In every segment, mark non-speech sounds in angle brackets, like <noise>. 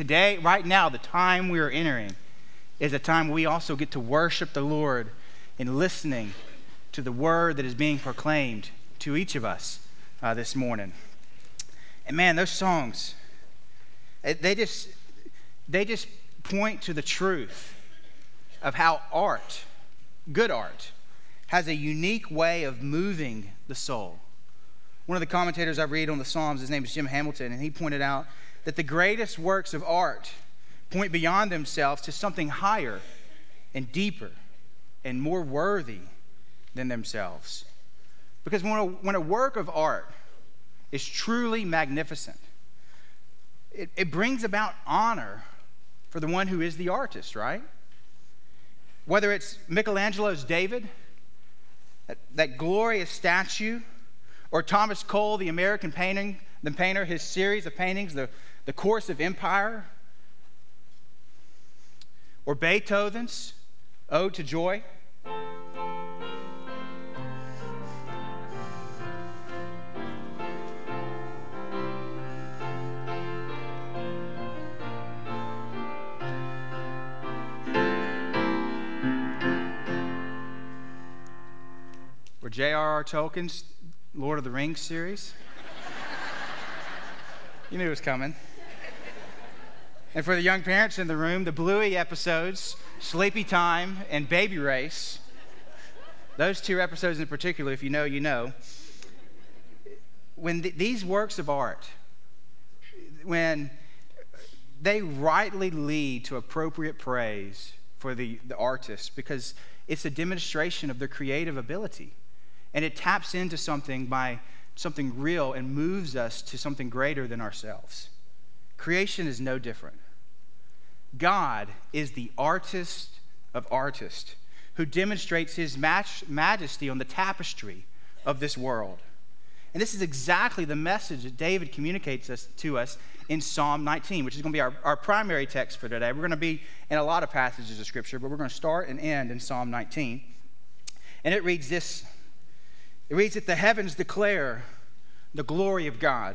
today, right now, the time we are entering is a time we also get to worship the Lord in listening to the word that is being proclaimed to each of us uh, this morning. And man, those songs, they just, they just point to the truth of how art, good art, has a unique way of moving the soul. One of the commentators I read on the Psalms, his name is Jim Hamilton, and he pointed out that the greatest works of art point beyond themselves to something higher and deeper and more worthy than themselves. Because when a, when a work of art is truly magnificent, it, it brings about honor for the one who is the artist, right? Whether it's Michelangelo's David, that, that glorious statue, or Thomas Cole, the American painting, the painter, his series of paintings, the, the Course of Empire, or Beethoven's Ode to Joy. Or J.R.R. Tolkien's Lord of the Rings series. <laughs> you knew it was coming. And for the young parents in the room, the Bluey episodes, Sleepy Time and Baby Race, those two episodes in particular, if you know, you know. When th- these works of art, when they rightly lead to appropriate praise for the, the artist because it's a demonstration of their creative ability. And it taps into something by something real and moves us to something greater than ourselves. Creation is no different. God is the artist of artists who demonstrates his majesty on the tapestry of this world. And this is exactly the message that David communicates us, to us in Psalm 19, which is going to be our, our primary text for today. We're going to be in a lot of passages of Scripture, but we're going to start and end in Psalm 19. And it reads this It reads that the heavens declare the glory of God,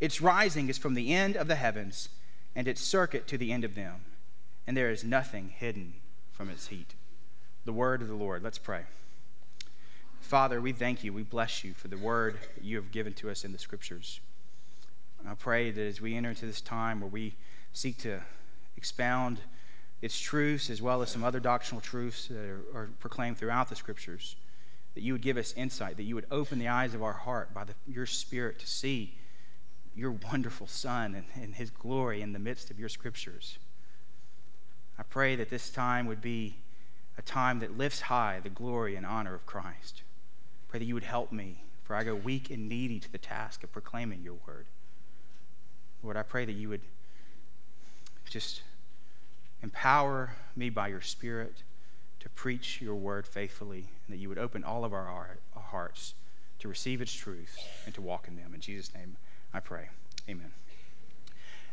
Its rising is from the end of the heavens, and its circuit to the end of them, and there is nothing hidden from its heat. The word of the Lord. Let's pray. Father, we thank you. We bless you for the word that you have given to us in the scriptures. I pray that as we enter into this time where we seek to expound its truths as well as some other doctrinal truths that are, are proclaimed throughout the scriptures, that you would give us insight, that you would open the eyes of our heart by the, your Spirit to see your wonderful Son and, and his glory in the midst of your scriptures. I pray that this time would be a time that lifts high the glory and honor of Christ. Pray that you would help me, for I go weak and needy to the task of proclaiming your word. Lord, I pray that you would just empower me by your Spirit to preach your word faithfully, and that you would open all of our hearts to receive its truth and to walk in them. In Jesus' name, I pray. Amen.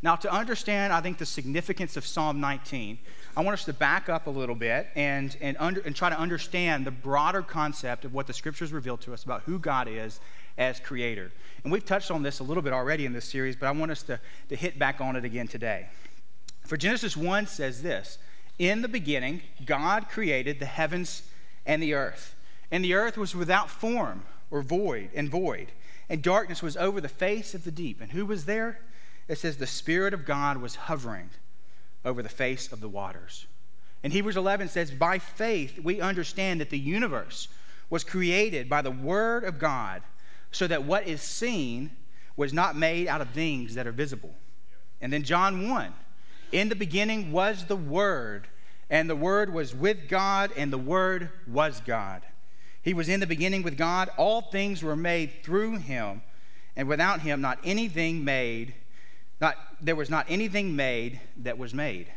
Now, to understand, I think, the significance of Psalm 19, I want us to back up a little bit and, and, under, and try to understand the broader concept of what the scriptures reveal to us about who God is as creator. And we've touched on this a little bit already in this series, but I want us to, to hit back on it again today. For Genesis 1 says this in the beginning, God created the heavens and the earth. And the earth was without form or void and void, and darkness was over the face of the deep. And who was there? It says the Spirit of God was hovering over the face of the waters. And Hebrews 11 says, By faith we understand that the universe was created by the Word of God, so that what is seen was not made out of things that are visible. And then John 1 in the beginning was the Word, and the Word was with God, and the Word was God. He was in the beginning with God. All things were made through him, and without him, not anything made Not, there was not anything made that was made.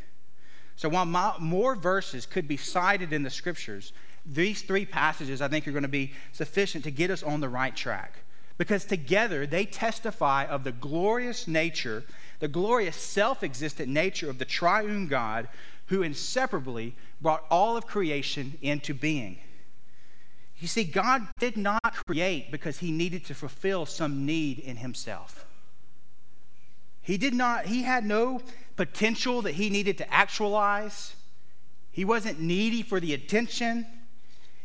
So while more verses could be cited in the scriptures, these three passages I think are going to be sufficient to get us on the right track. Because together they testify of the glorious nature, the glorious self existent nature of the triune God who inseparably brought all of creation into being. You see, God did not create because he needed to fulfill some need in himself. He did not, he had no potential that he needed to actualize. He wasn't needy for the attention.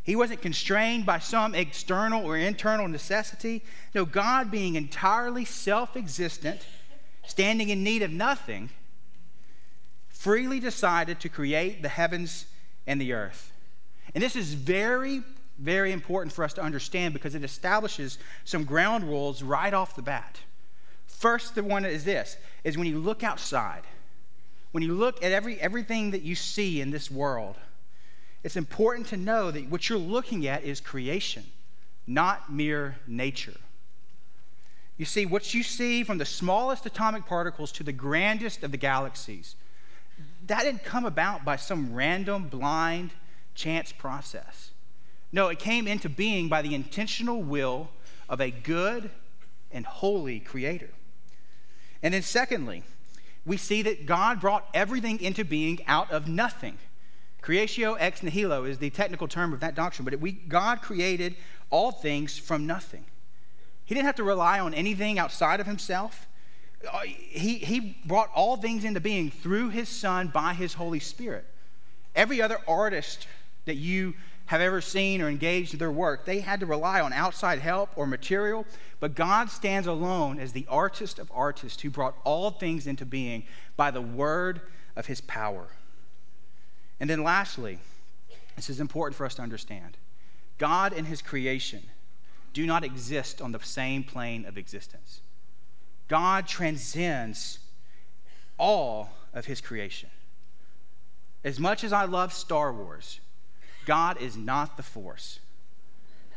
He wasn't constrained by some external or internal necessity. No, God, being entirely self existent, standing in need of nothing, freely decided to create the heavens and the earth. And this is very, very important for us to understand because it establishes some ground rules right off the bat. First, the one is this is when you look outside, when you look at every, everything that you see in this world, it's important to know that what you're looking at is creation, not mere nature. You see, what you see from the smallest atomic particles to the grandest of the galaxies, that didn't come about by some random, blind, chance process. No, it came into being by the intentional will of a good and holy creator. And then, secondly, we see that God brought everything into being out of nothing. Creatio ex nihilo is the technical term of that doctrine, but we, God created all things from nothing. He didn't have to rely on anything outside of himself. Uh, he, he brought all things into being through his Son by his Holy Spirit. Every other artist that you have ever seen or engaged in their work, they had to rely on outside help or material, but God stands alone as the artist of artists who brought all things into being by the word of his power. And then lastly, this is important for us to understand God and his creation do not exist on the same plane of existence. God transcends all of his creation. As much as I love Star Wars, God is not the force.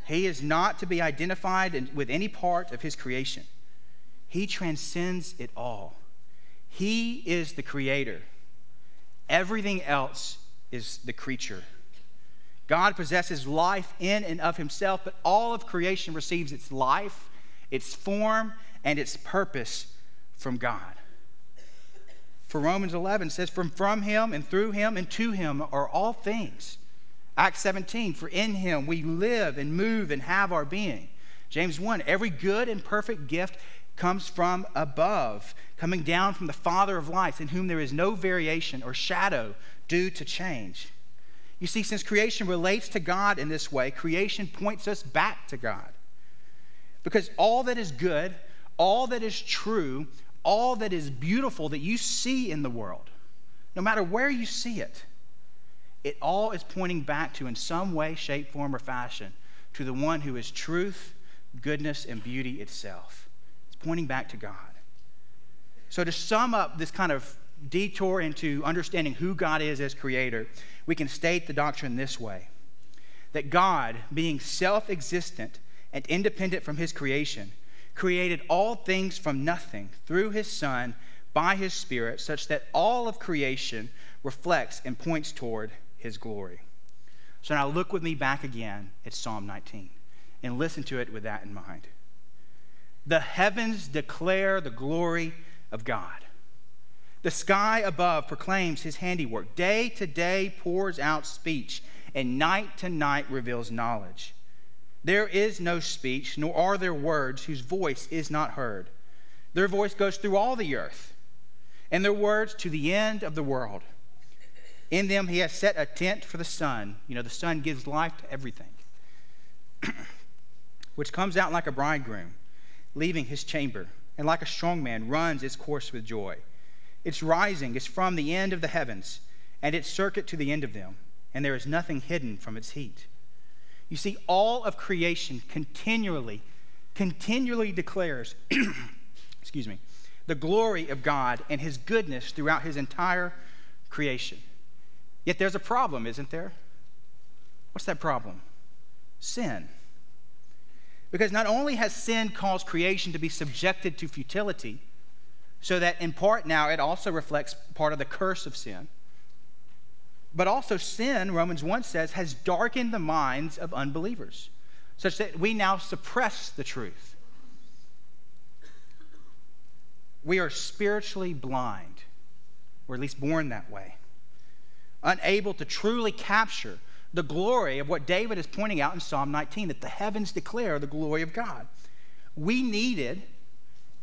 He is not to be identified with any part of his creation. He transcends it all. He is the creator. Everything else is the creature. God possesses life in and of himself, but all of creation receives its life, its form, and its purpose from God. For Romans 11 says, From, from him and through him and to him are all things. Acts 17, for in him we live and move and have our being. James 1, every good and perfect gift comes from above, coming down from the Father of lights, in whom there is no variation or shadow due to change. You see, since creation relates to God in this way, creation points us back to God. Because all that is good, all that is true, all that is beautiful that you see in the world, no matter where you see it, it all is pointing back to, in some way, shape, form, or fashion, to the one who is truth, goodness, and beauty itself. It's pointing back to God. So, to sum up this kind of detour into understanding who God is as creator, we can state the doctrine this way that God, being self existent and independent from his creation, created all things from nothing through his Son by his Spirit, such that all of creation reflects and points toward his glory. So now look with me back again at Psalm 19 and listen to it with that in mind. The heavens declare the glory of God the sky above proclaims his handiwork. Day to day pours out speech, and night to night reveals knowledge. There is no speech, nor are there words whose voice is not heard. Their voice goes through all the earth, and their words to the end of the world. In them he has set a tent for the sun. You know, the sun gives life to everything, <clears throat> which comes out like a bridegroom, leaving his chamber, and like a strong man runs its course with joy. Its rising is from the end of the heavens, and its circuit to the end of them, and there is nothing hidden from its heat. You see, all of creation continually, continually declares, <clears throat> excuse me, the glory of God and his goodness throughout his entire creation. Yet there's a problem, isn't there? What's that problem? Sin. Because not only has sin caused creation to be subjected to futility, so that in part now it also reflects part of the curse of sin. But also, sin, Romans 1 says, has darkened the minds of unbelievers, such that we now suppress the truth. We are spiritually blind, or at least born that way, unable to truly capture the glory of what David is pointing out in Psalm 19 that the heavens declare the glory of God. We needed,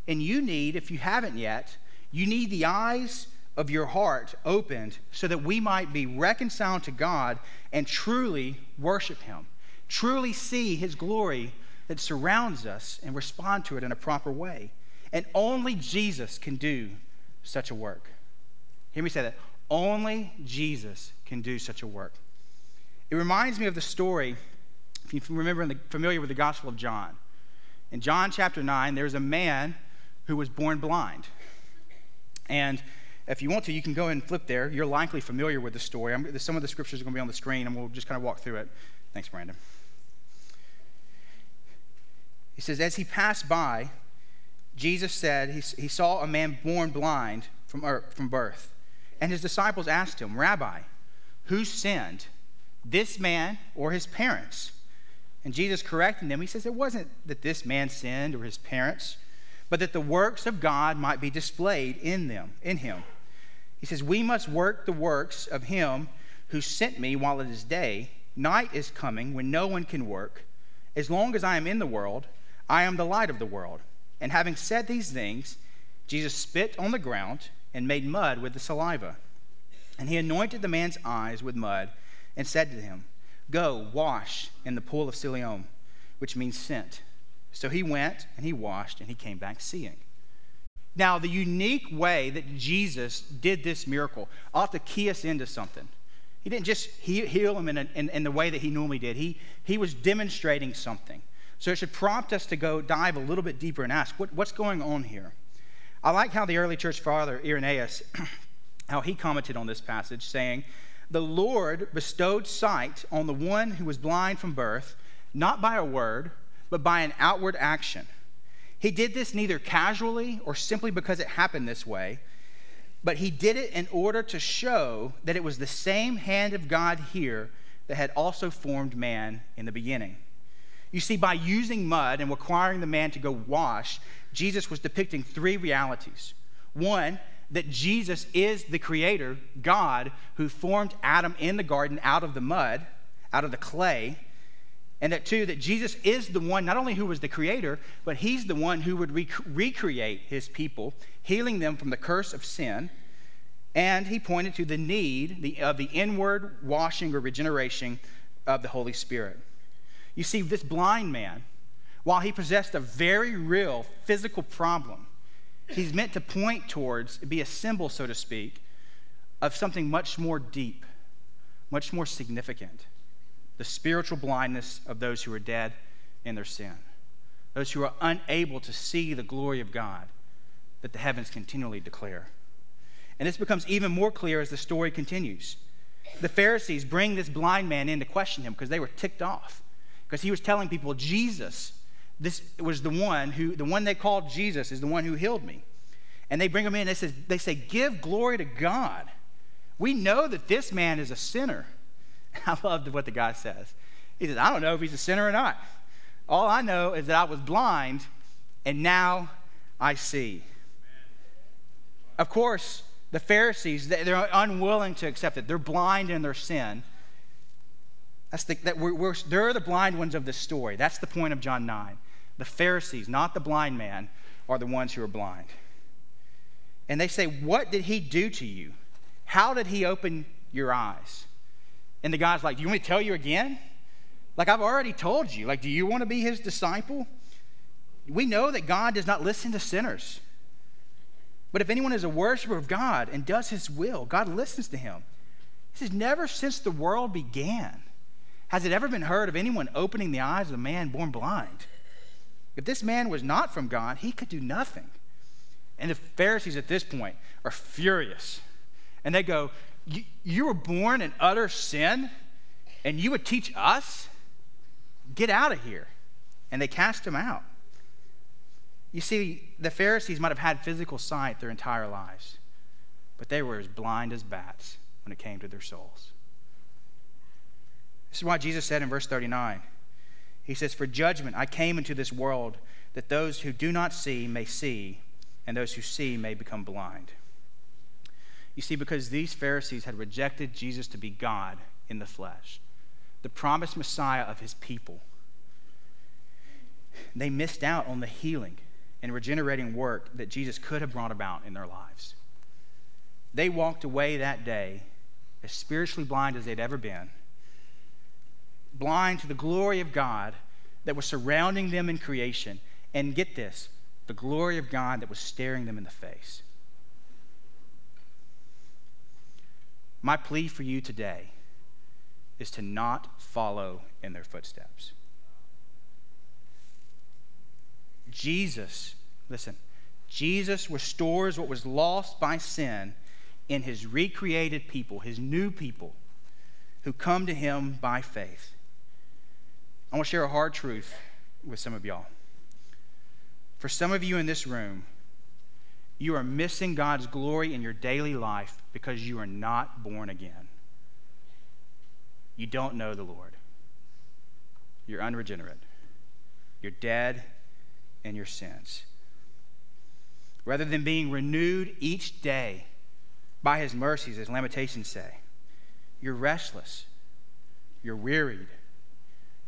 and you need, if you haven't yet, you need the eyes of your heart opened so that we might be reconciled to God and truly worship Him, truly see His glory that surrounds us and respond to it in a proper way. And only Jesus can do such a work. Hear me say that. Only Jesus can do such a work. It reminds me of the story, if you remember, the, familiar with the Gospel of John. In John chapter 9, there's a man who was born blind. And if you want to, you can go and flip there. You're likely familiar with the story. I'm, some of the scriptures are going to be on the screen, and we'll just kind of walk through it. Thanks, Brandon. He says, As he passed by, Jesus said he, he saw a man born blind from, er, from birth. And his disciples asked him, Rabbi, who sinned, this man or his parents? And Jesus correcting them, he says, It wasn't that this man sinned or his parents, but that the works of God might be displayed in them, in him. He says, We must work the works of him who sent me while it is day. Night is coming when no one can work. As long as I am in the world, I am the light of the world. And having said these things, Jesus spit on the ground and made mud with the saliva. And he anointed the man's eyes with mud and said to him, Go, wash in the pool of Siloam, which means sent. So he went and he washed and he came back seeing. Now, the unique way that Jesus did this miracle ought to key us into something. He didn't just heal him in, a, in, in, the way that he normally did, he, he was demonstrating something. So it should prompt us to go dive a little bit deeper and ask, what, what's going on here? I like how the early church father, Irenaeus, <clears throat> how he commented on this passage, saying, The Lord bestowed sight on the one who was blind from birth, not by a word, but by an outward action. He did this neither casually or simply because it happened this way, but he did it in order to show that it was the same hand of God here that had also formed man in the beginning. You see, by using mud and requiring the man to go wash, Jesus was depicting three realities. One, that Jesus is the creator, God, who formed Adam in the garden out of the mud, out of the clay, and that, two, that Jesus is the one, not only who was the creator, but he's the one who would rec- recreate his people, healing them from the curse of sin. And he pointed to the need the, of the inward washing or regeneration of the Holy Spirit. You see, this blind man, while he possessed a very real physical problem, he's meant to point towards, be a symbol, so to speak, of something much more deep, much more significant the spiritual blindness of those who are dead in their sin, those who are unable to see the glory of God that the heavens continually declare. And this becomes even more clear as the story continues. The Pharisees bring this blind man in to question him because they were ticked off. Because he was telling people, Jesus, this was the one who, the one they called Jesus is the one who healed me. And they bring him in they say, they say, Give glory to God. We know that this man is a sinner. <laughs> I loved what the guy says. He says, I don't know if he's a sinner or not. All I know is that I was blind and now I see. Of course, the Pharisees, they're unwilling to accept it. They're blind in their sin. That's the, that we're, we're, they're the blind ones of this story. That's the point of John 9. The Pharisees, not the blind man, are the ones who are blind. And they say, What did he do to you? How did he open your eyes? And the guy's like, Do you want me to tell you again? Like, I've already told you. Like, do you want to be his disciple? We know that God does not listen to sinners. But if anyone is a worshiper of God and does his will, God listens to him. He says, Never since the world began has it ever been heard of anyone opening the eyes of a man born blind. If this man was not from God, he could do nothing. And the Pharisees at this point are furious. And they go, you, were born in utter sin, and you would teach us? Get out of here. And they cast him out. You see, the Pharisees might have had physical sight their entire lives, but they were as blind as bats when it came to their souls. This is why Jesus said in verse 39 He says, For judgment I came into this world that those who do not see may see, and those who see may become blind. You see, because these Pharisees had rejected Jesus to be God in the flesh, the promised Messiah of his people, they missed out on the healing and regenerating work that Jesus could have brought about in their lives. They walked away that day as spiritually blind as they'd ever been, blind to the glory of God that was surrounding them in creation. And get this the glory of God that was staring them in the face. My plea for you today is to not follow in their footsteps. Jesus, listen, Jesus restores what was lost by sin in his recreated people, his new people who come to him by faith. I want to share a hard truth with some of y'all. For some of you in this room, you are missing God's glory in your daily life because you are not born again. You don't know the Lord. You're unregenerate. You're dead in your sins. Rather than being renewed each day by his mercies, as Lamentations say, you're restless. You're wearied.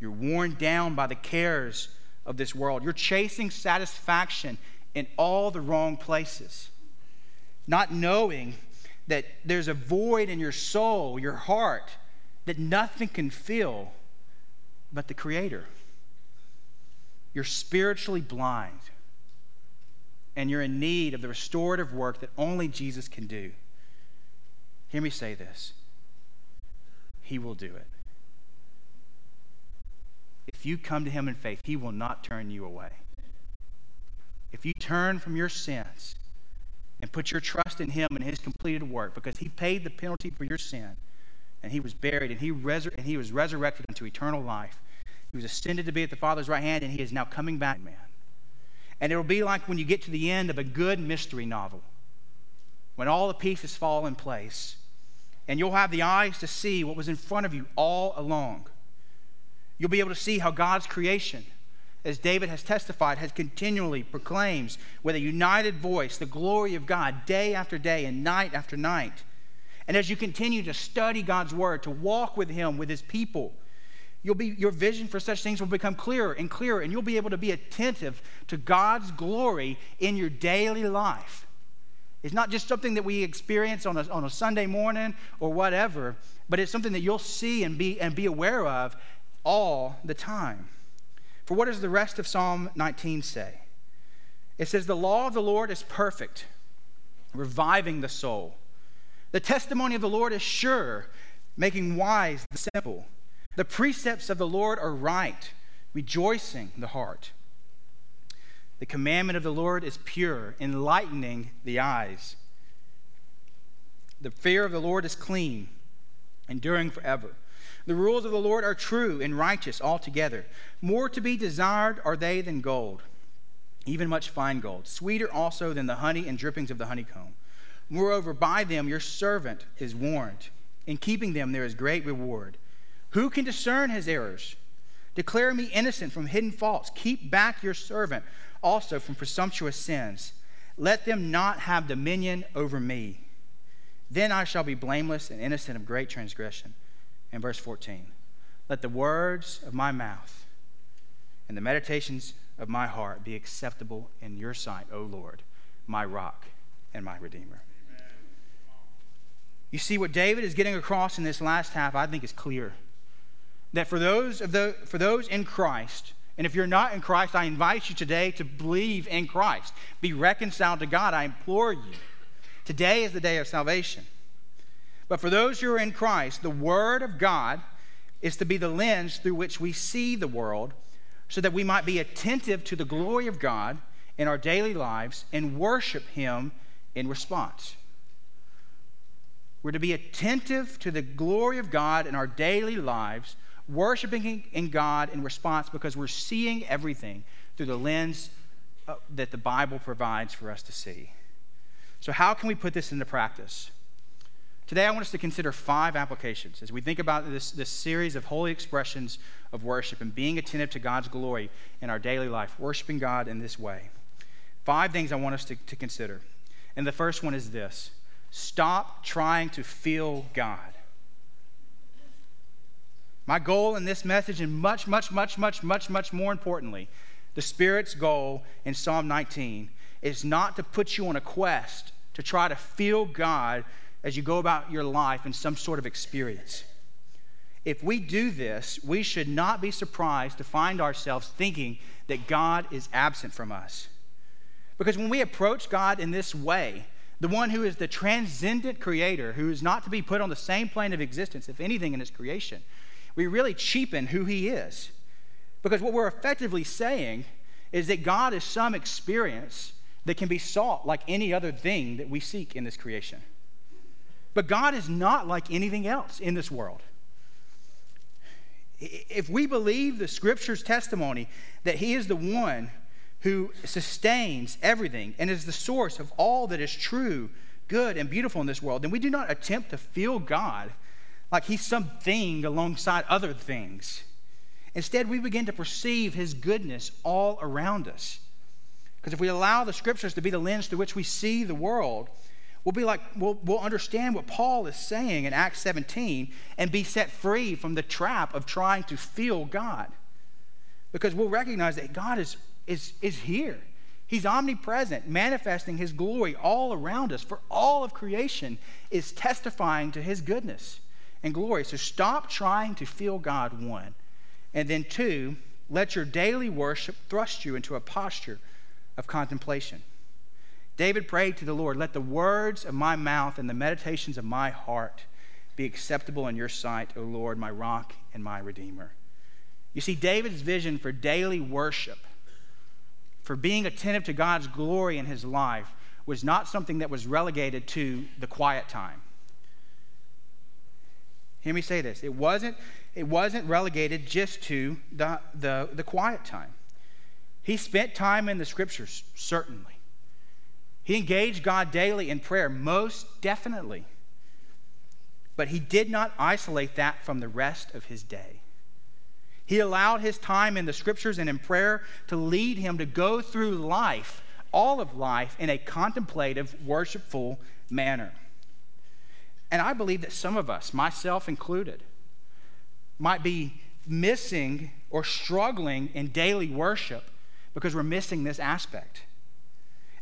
You're worn down by the cares of this world. You're chasing satisfaction in all the wrong places, not knowing that there's a void in your soul, your heart, that nothing can fill but the Creator. You're spiritually blind, and you're in need of the restorative work that only Jesus can do. Hear me say this He will do it. If you come to Him in faith, He will not turn you away. If you turn from your sins and put your trust in Him and His completed work, because He paid the penalty for your sin, and He was buried, and He, resur- and he was resurrected unto eternal life. He was ascended to be at the Father's right hand, and He is now coming back, man. And it will be like when you get to the end of a good mystery novel, when all the pieces fall in place, and you'll have the eyes to see what was in front of you all along. You'll be able to see how God's creation, as David has testified, has continually proclaims with a united voice the glory of God day after day and night after night. And as you continue to study God's word, to walk with Him, with His people, you'll be, your vision for such things will become clearer and clearer, and you'll be able to be attentive to God's glory in your daily life. It's not just something that we experience on a, on a Sunday morning or whatever, but it's something that you'll see and be, and be aware of all the time. For what does the rest of Psalm 19 say? It says, The law of the Lord is perfect, reviving the soul. The testimony of the Lord is sure, making wise the simple. The precepts of the Lord are right, rejoicing the heart. The commandment of the Lord is pure, enlightening the eyes. The fear of the Lord is clean, enduring forever. The rules of the Lord are true and righteous altogether. More to be desired are they than gold, even much fine gold, sweeter also than the honey and drippings of the honeycomb. Moreover, by them your servant is warned. In keeping them there is great reward. Who can discern his errors? Declare me innocent from hidden faults. Keep back your servant also from presumptuous sins. Let them not have dominion over me. Then I shall be blameless and innocent of great transgression in verse 14. Let the words of my mouth and the meditations of my heart be acceptable in your sight, O Lord, my rock and my redeemer. You see, what David is getting across in this last half, I think, is clear. That for those, of the, for those in Christ, and if you're not in Christ, I invite you today to believe in Christ. Be reconciled to God. I implore you. Today is the day of salvation. But for those who are in Christ, the Word of God is to be the lens through which we see the world so that we might be attentive to the glory of God in our daily lives and worship Him in response. We're to be attentive to the glory of God in our daily lives, worshiping in God in response because we're seeing everything through the lens uh, that the Bible provides for us to see. So, how can we put this into practice? Today, I want us to consider five applications as we think about this, this series of holy expressions of worship and being attentive to God's glory in our daily life, worshiping God in this way. Five things I want us to, to consider. And the first one is this stop trying to feel God. My goal in this message, and much, much, much, much, much, much more importantly, the Spirit's goal in Psalm 19 is not to put you on a quest to try to feel God as you go about your life in some sort of experience. If we do this, we should not be surprised to find ourselves thinking that God is absent from us. Because when we approach God in this way, the one who is the transcendent creator, who is not to be put on the same plane of existence, if anything, in his creation, we really cheapen who he is. Because what we're effectively saying is that God is some experience that can be sought like any other thing that we seek in this creation. But God is not like anything else in this world. If we believe the scripture's testimony that He is the one who sustains everything and is the source of all that is true, good, and beautiful in this world, then we do not attempt to feel God like He's something alongside other things. Instead, we begin to perceive His goodness all around us. Because if we allow the scriptures to be the lens through which we see the world, we'll be like, we'll, we'll understand what Paul is saying in Acts 17 and be set free from the trap of trying to feel God. Because we'll recognize that God is, is, is here. He's omnipresent, manifesting his glory all around us. For all of creation is testifying to his goodness and glory. So stop trying to feel God, one. And then, two, let your daily worship thrust you into a posture of contemplation. David prayed to the Lord, Let the words of my mouth and the meditations of my heart be acceptable in your sight, O Lord, my rock and my redeemer. You see, David's vision for daily worship, for being attentive to God's glory in his life, was not something that was relegated to the quiet time. Hear me say this. It wasn't, it wasn't relegated just to the, the, the quiet time. He spent time in the scriptures, certainly. He engaged God daily in prayer, most definitely. But he did not isolate that from the rest of his day. He allowed his time in the scriptures and in prayer to lead him to go through life, all of life, in a contemplative, worshipful manner. And I believe that some of us, myself included, might be missing or struggling in daily worship because we're missing this aspect.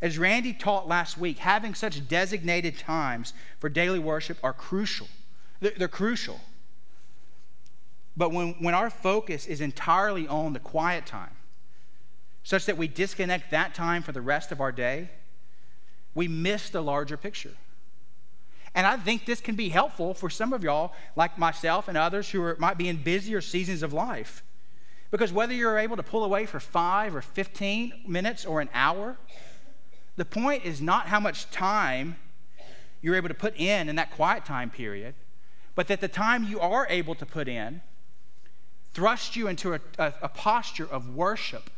As Randy taught last week, having such designated times for daily worship are crucial. They're, they're crucial. But when, when our focus is entirely on the quiet time, such that we disconnect that time for the rest of our day, we miss the larger picture. And I think this can be helpful for some of y'all, like myself and others who are, might be in busier seasons of life. Because whether you're able to pull away for five or 15 minutes or an hour, the point is not how much time you're able to put in in that quiet time period, but that the time you are able to put in thrust you into a, a, a posture of worship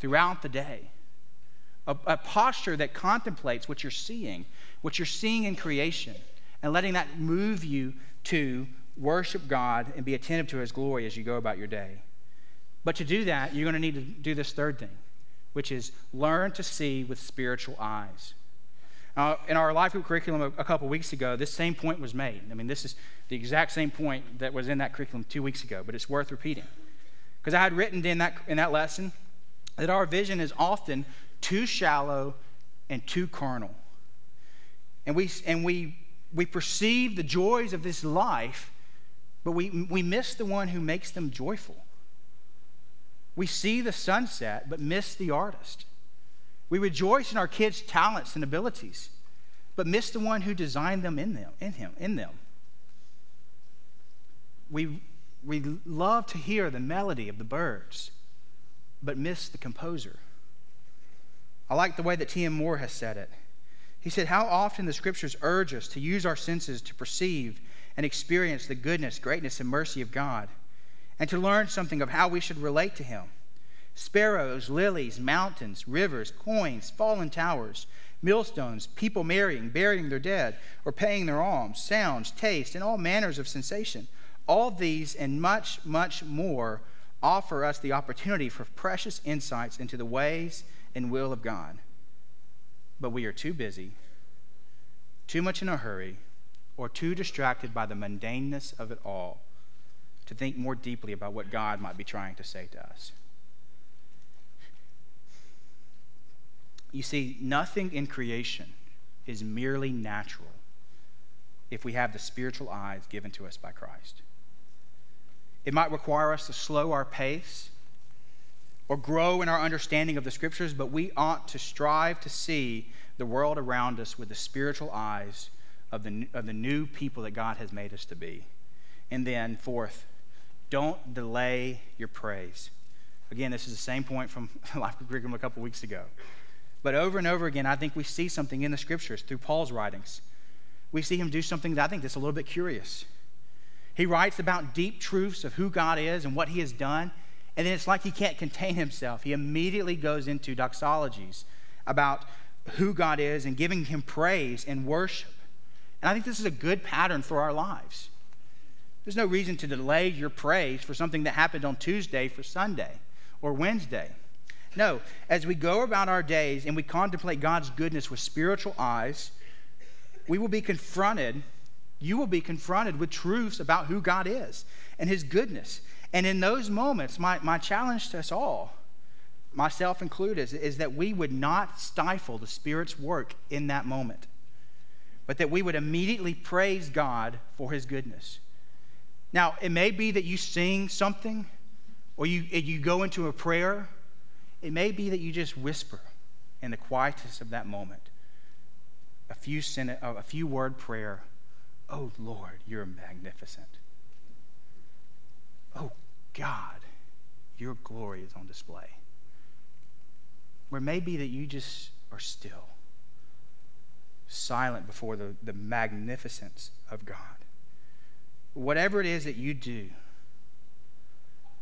throughout the day. A, a posture that contemplates what you're seeing, what you're seeing in creation, and letting that move you to worship God and be attentive to His glory as you go about your day. But to do that, you're going to need to do this third thing which is learn to see with spiritual eyes. Uh, in our life group curriculum a, a couple weeks ago, this same point was made. I mean, this is the exact same point that was in that curriculum two weeks ago, but it's worth repeating. Because I had written in that, in that lesson that our vision is often too shallow and too carnal. And we, and we, we perceive the joys of this life, but we, we miss the one who makes them joyful. We see the sunset, but miss the artist. We rejoice in our kids' talents and abilities, but miss the one who designed them in them, in him, in them. We, we love to hear the melody of the birds, but miss the composer. I like the way that T.M. Moore has said it. He said, How often the scriptures urge us to use our senses to perceive and experience the goodness, greatness, and mercy of God and to learn something of how we should relate to Him. sparrows, lilies, mountains, rivers, coins, fallen towers, millstones, people marrying, burying their dead, or paying their alms, sounds, taste, and all manners of sensation. All these and much, much more offer us the opportunity for precious insights into the ways and will of God. But we are too busy, too much in a hurry, or too distracted by the mundaneness of it all to think more deeply about what God might be trying to say to us. You see, nothing in creation is merely natural if we have the spiritual eyes given to us by Christ. It might require us to slow our pace or grow in our understanding of the scriptures, but we ought to strive to see the world around us with the spiritual eyes of the, of the new people that God has made us to be. And then, fourth, don't delay your praise. Again, this is the same point from <laughs> Life Curriculum a couple weeks ago. But over and over again, I think we see something in the scriptures through Paul's writings. We see him do something that I think that's a little bit curious. He writes about deep truths of who God is and what he has done, and then it's like he can't contain himself. He immediately goes into doxologies about who God is and giving him praise and worship. And I think this is a good pattern for our lives. There's no reason to delay your praise for something that happened on Tuesday for Sunday or Wednesday. No, as we go about our days and we contemplate God's goodness with spiritual eyes, we will be confronted, you will be confronted with truths about who God is and his goodness. And in those moments, my, my challenge to us all, myself included, is, is that we would not stifle the Spirit's work in that moment, but that we would immediately praise God for his goodness. Now, it may be that you sing something or you, you go into a prayer. It may be that you just whisper in the quietness of that moment a few, a few word prayer. Oh, Lord, you're magnificent. Oh, God, your glory is on display. Or it may be that you just are still, silent before the, the magnificence of God whatever it is that you do,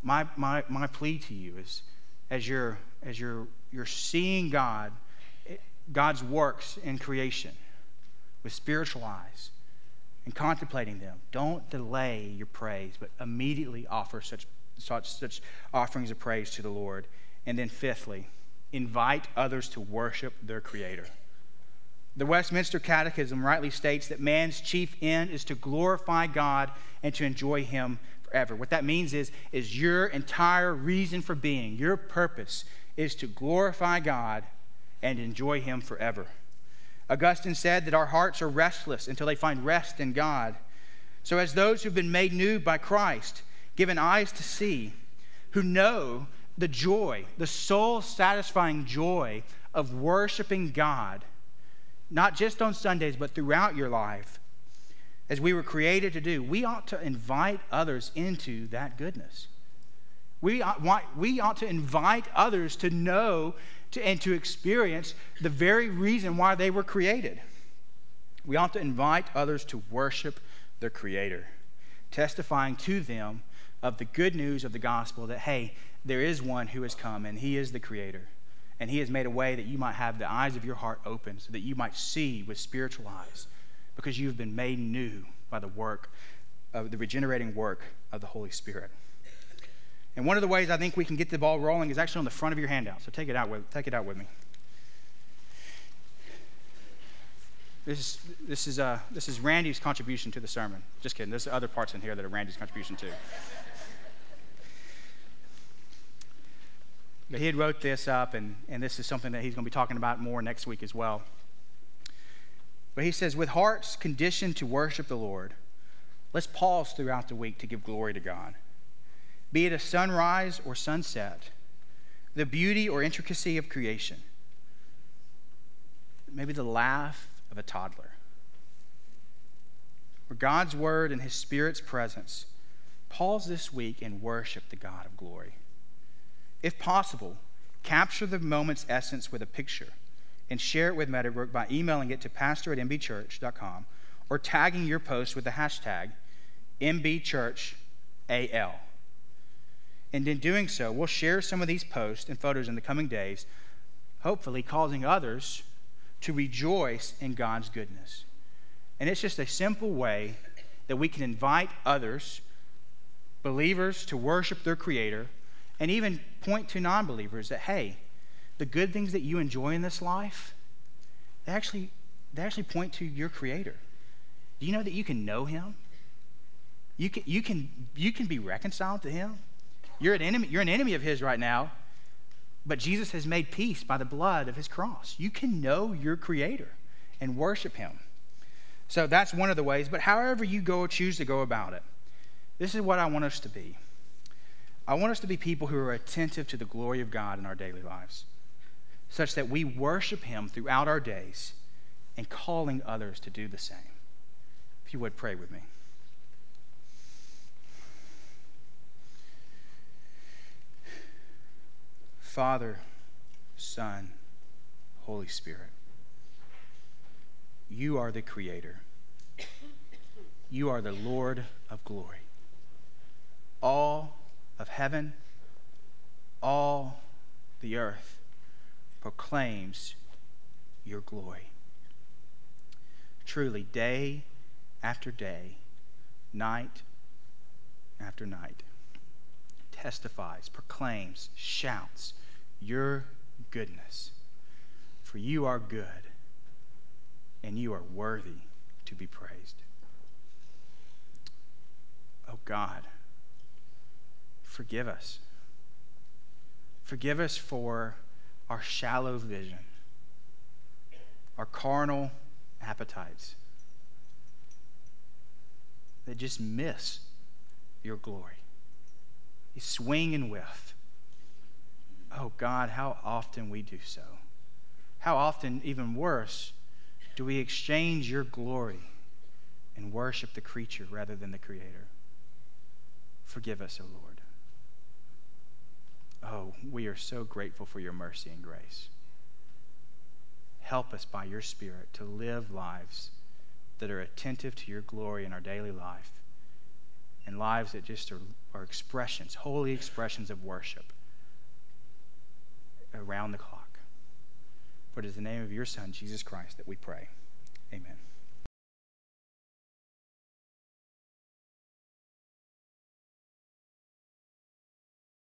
my, my, my plea to you is as you're, as you're, you're seeing God, eh, God's works in creation with spiritual eyes and contemplating them, don't delay your praise, but immediately offer such, such, such offerings of praise to the Lord. And then, fifthly, invite others to worship their Creator. The Westminster Catechism rightly states that man's chief end is to glorify God and to enjoy Him forever. What that means is, is your entire reason for being, your purpose, is to glorify God and enjoy Him forever. Augustine said that our hearts are restless until they find rest in God. So, as those who've been made new by Christ, given eyes to see, who know the joy, the soul satisfying joy of worshiping God not just on Sundays, but throughout your life, as we were created to do, we ought to invite others into that goodness. We ought, we ought to invite others to know to, and to experience the very reason why they were created. We ought to invite others to worship their Creator, testifying to them of the good news of the gospel that, hey, there is one who has come and he is the Creator. And He has made a way that you might have the eyes of your heart open so that you might see with spiritual eyes because you've been made new by the work of the regenerating work of the Holy Spirit. And one of the ways I think we can get the ball rolling is actually on the front of your handout. So take it out with, take it out with me. This is, this, is, uh, this is Randy's contribution to the sermon. Just kidding. There's other parts in here that are Randy's contribution too. But he had wrote this up, and, and this is something that he's going to be talking about more next week as well. But he says, with hearts conditioned to worship the Lord, let's pause throughout the week to give glory to God. Be it a sunrise or sunset, the beauty or intricacy of creation, maybe the laugh of a toddler, or God's word and his spirit's presence. Pause this week and worship the God of glory. If possible, capture the moment's essence with a picture and share it with Meadowbrook by emailing it to pastor at mbchurch.com or tagging your post with the hashtag MBChurchAL. And in doing so, we'll share some of these posts and photos in the coming days, hopefully causing others to rejoice in God's goodness. And it's just a simple way that we can invite others, believers, to worship their Creator, and even point to non believers that, hey, the good things that you enjoy in this life, they actually, they actually point to your Creator. Do you know that you can know Him? You can, you can, you can be reconciled to Him. You're an enemy, you're an enemy of his right now, but Jesus has made peace by the blood of his cross. You can know your creator and worship him. So that's one of the ways, but however you go choose to go about it, this is what I want us to be. I want us to be people who are attentive to the glory of God in our daily lives, such that we worship him throughout our days and calling others to do the same. If you would pray with me. Father, Son, Holy Spirit. You are the Creator. You are the Lord of glory. All of heaven, all the earth proclaims your glory. Truly, day after day, night after night, testifies, proclaims, shouts your goodness. For you are good and you are worthy to be praised. Oh God, forgive us. Forgive us for our shallow vision, our carnal appetites that just miss your glory. You swing and whiff. Oh God, how often we do so. How often, even worse, do we exchange your glory and worship the creature rather than the Creator? Forgive us, O oh Lord. Oh, we are so grateful for your mercy and grace. Help us by your Spirit to live lives that are attentive to your glory in our daily life and lives that just are, are expressions, holy expressions of worship around the clock. For it is the name of your Son, Jesus Christ, that we pray. Amen.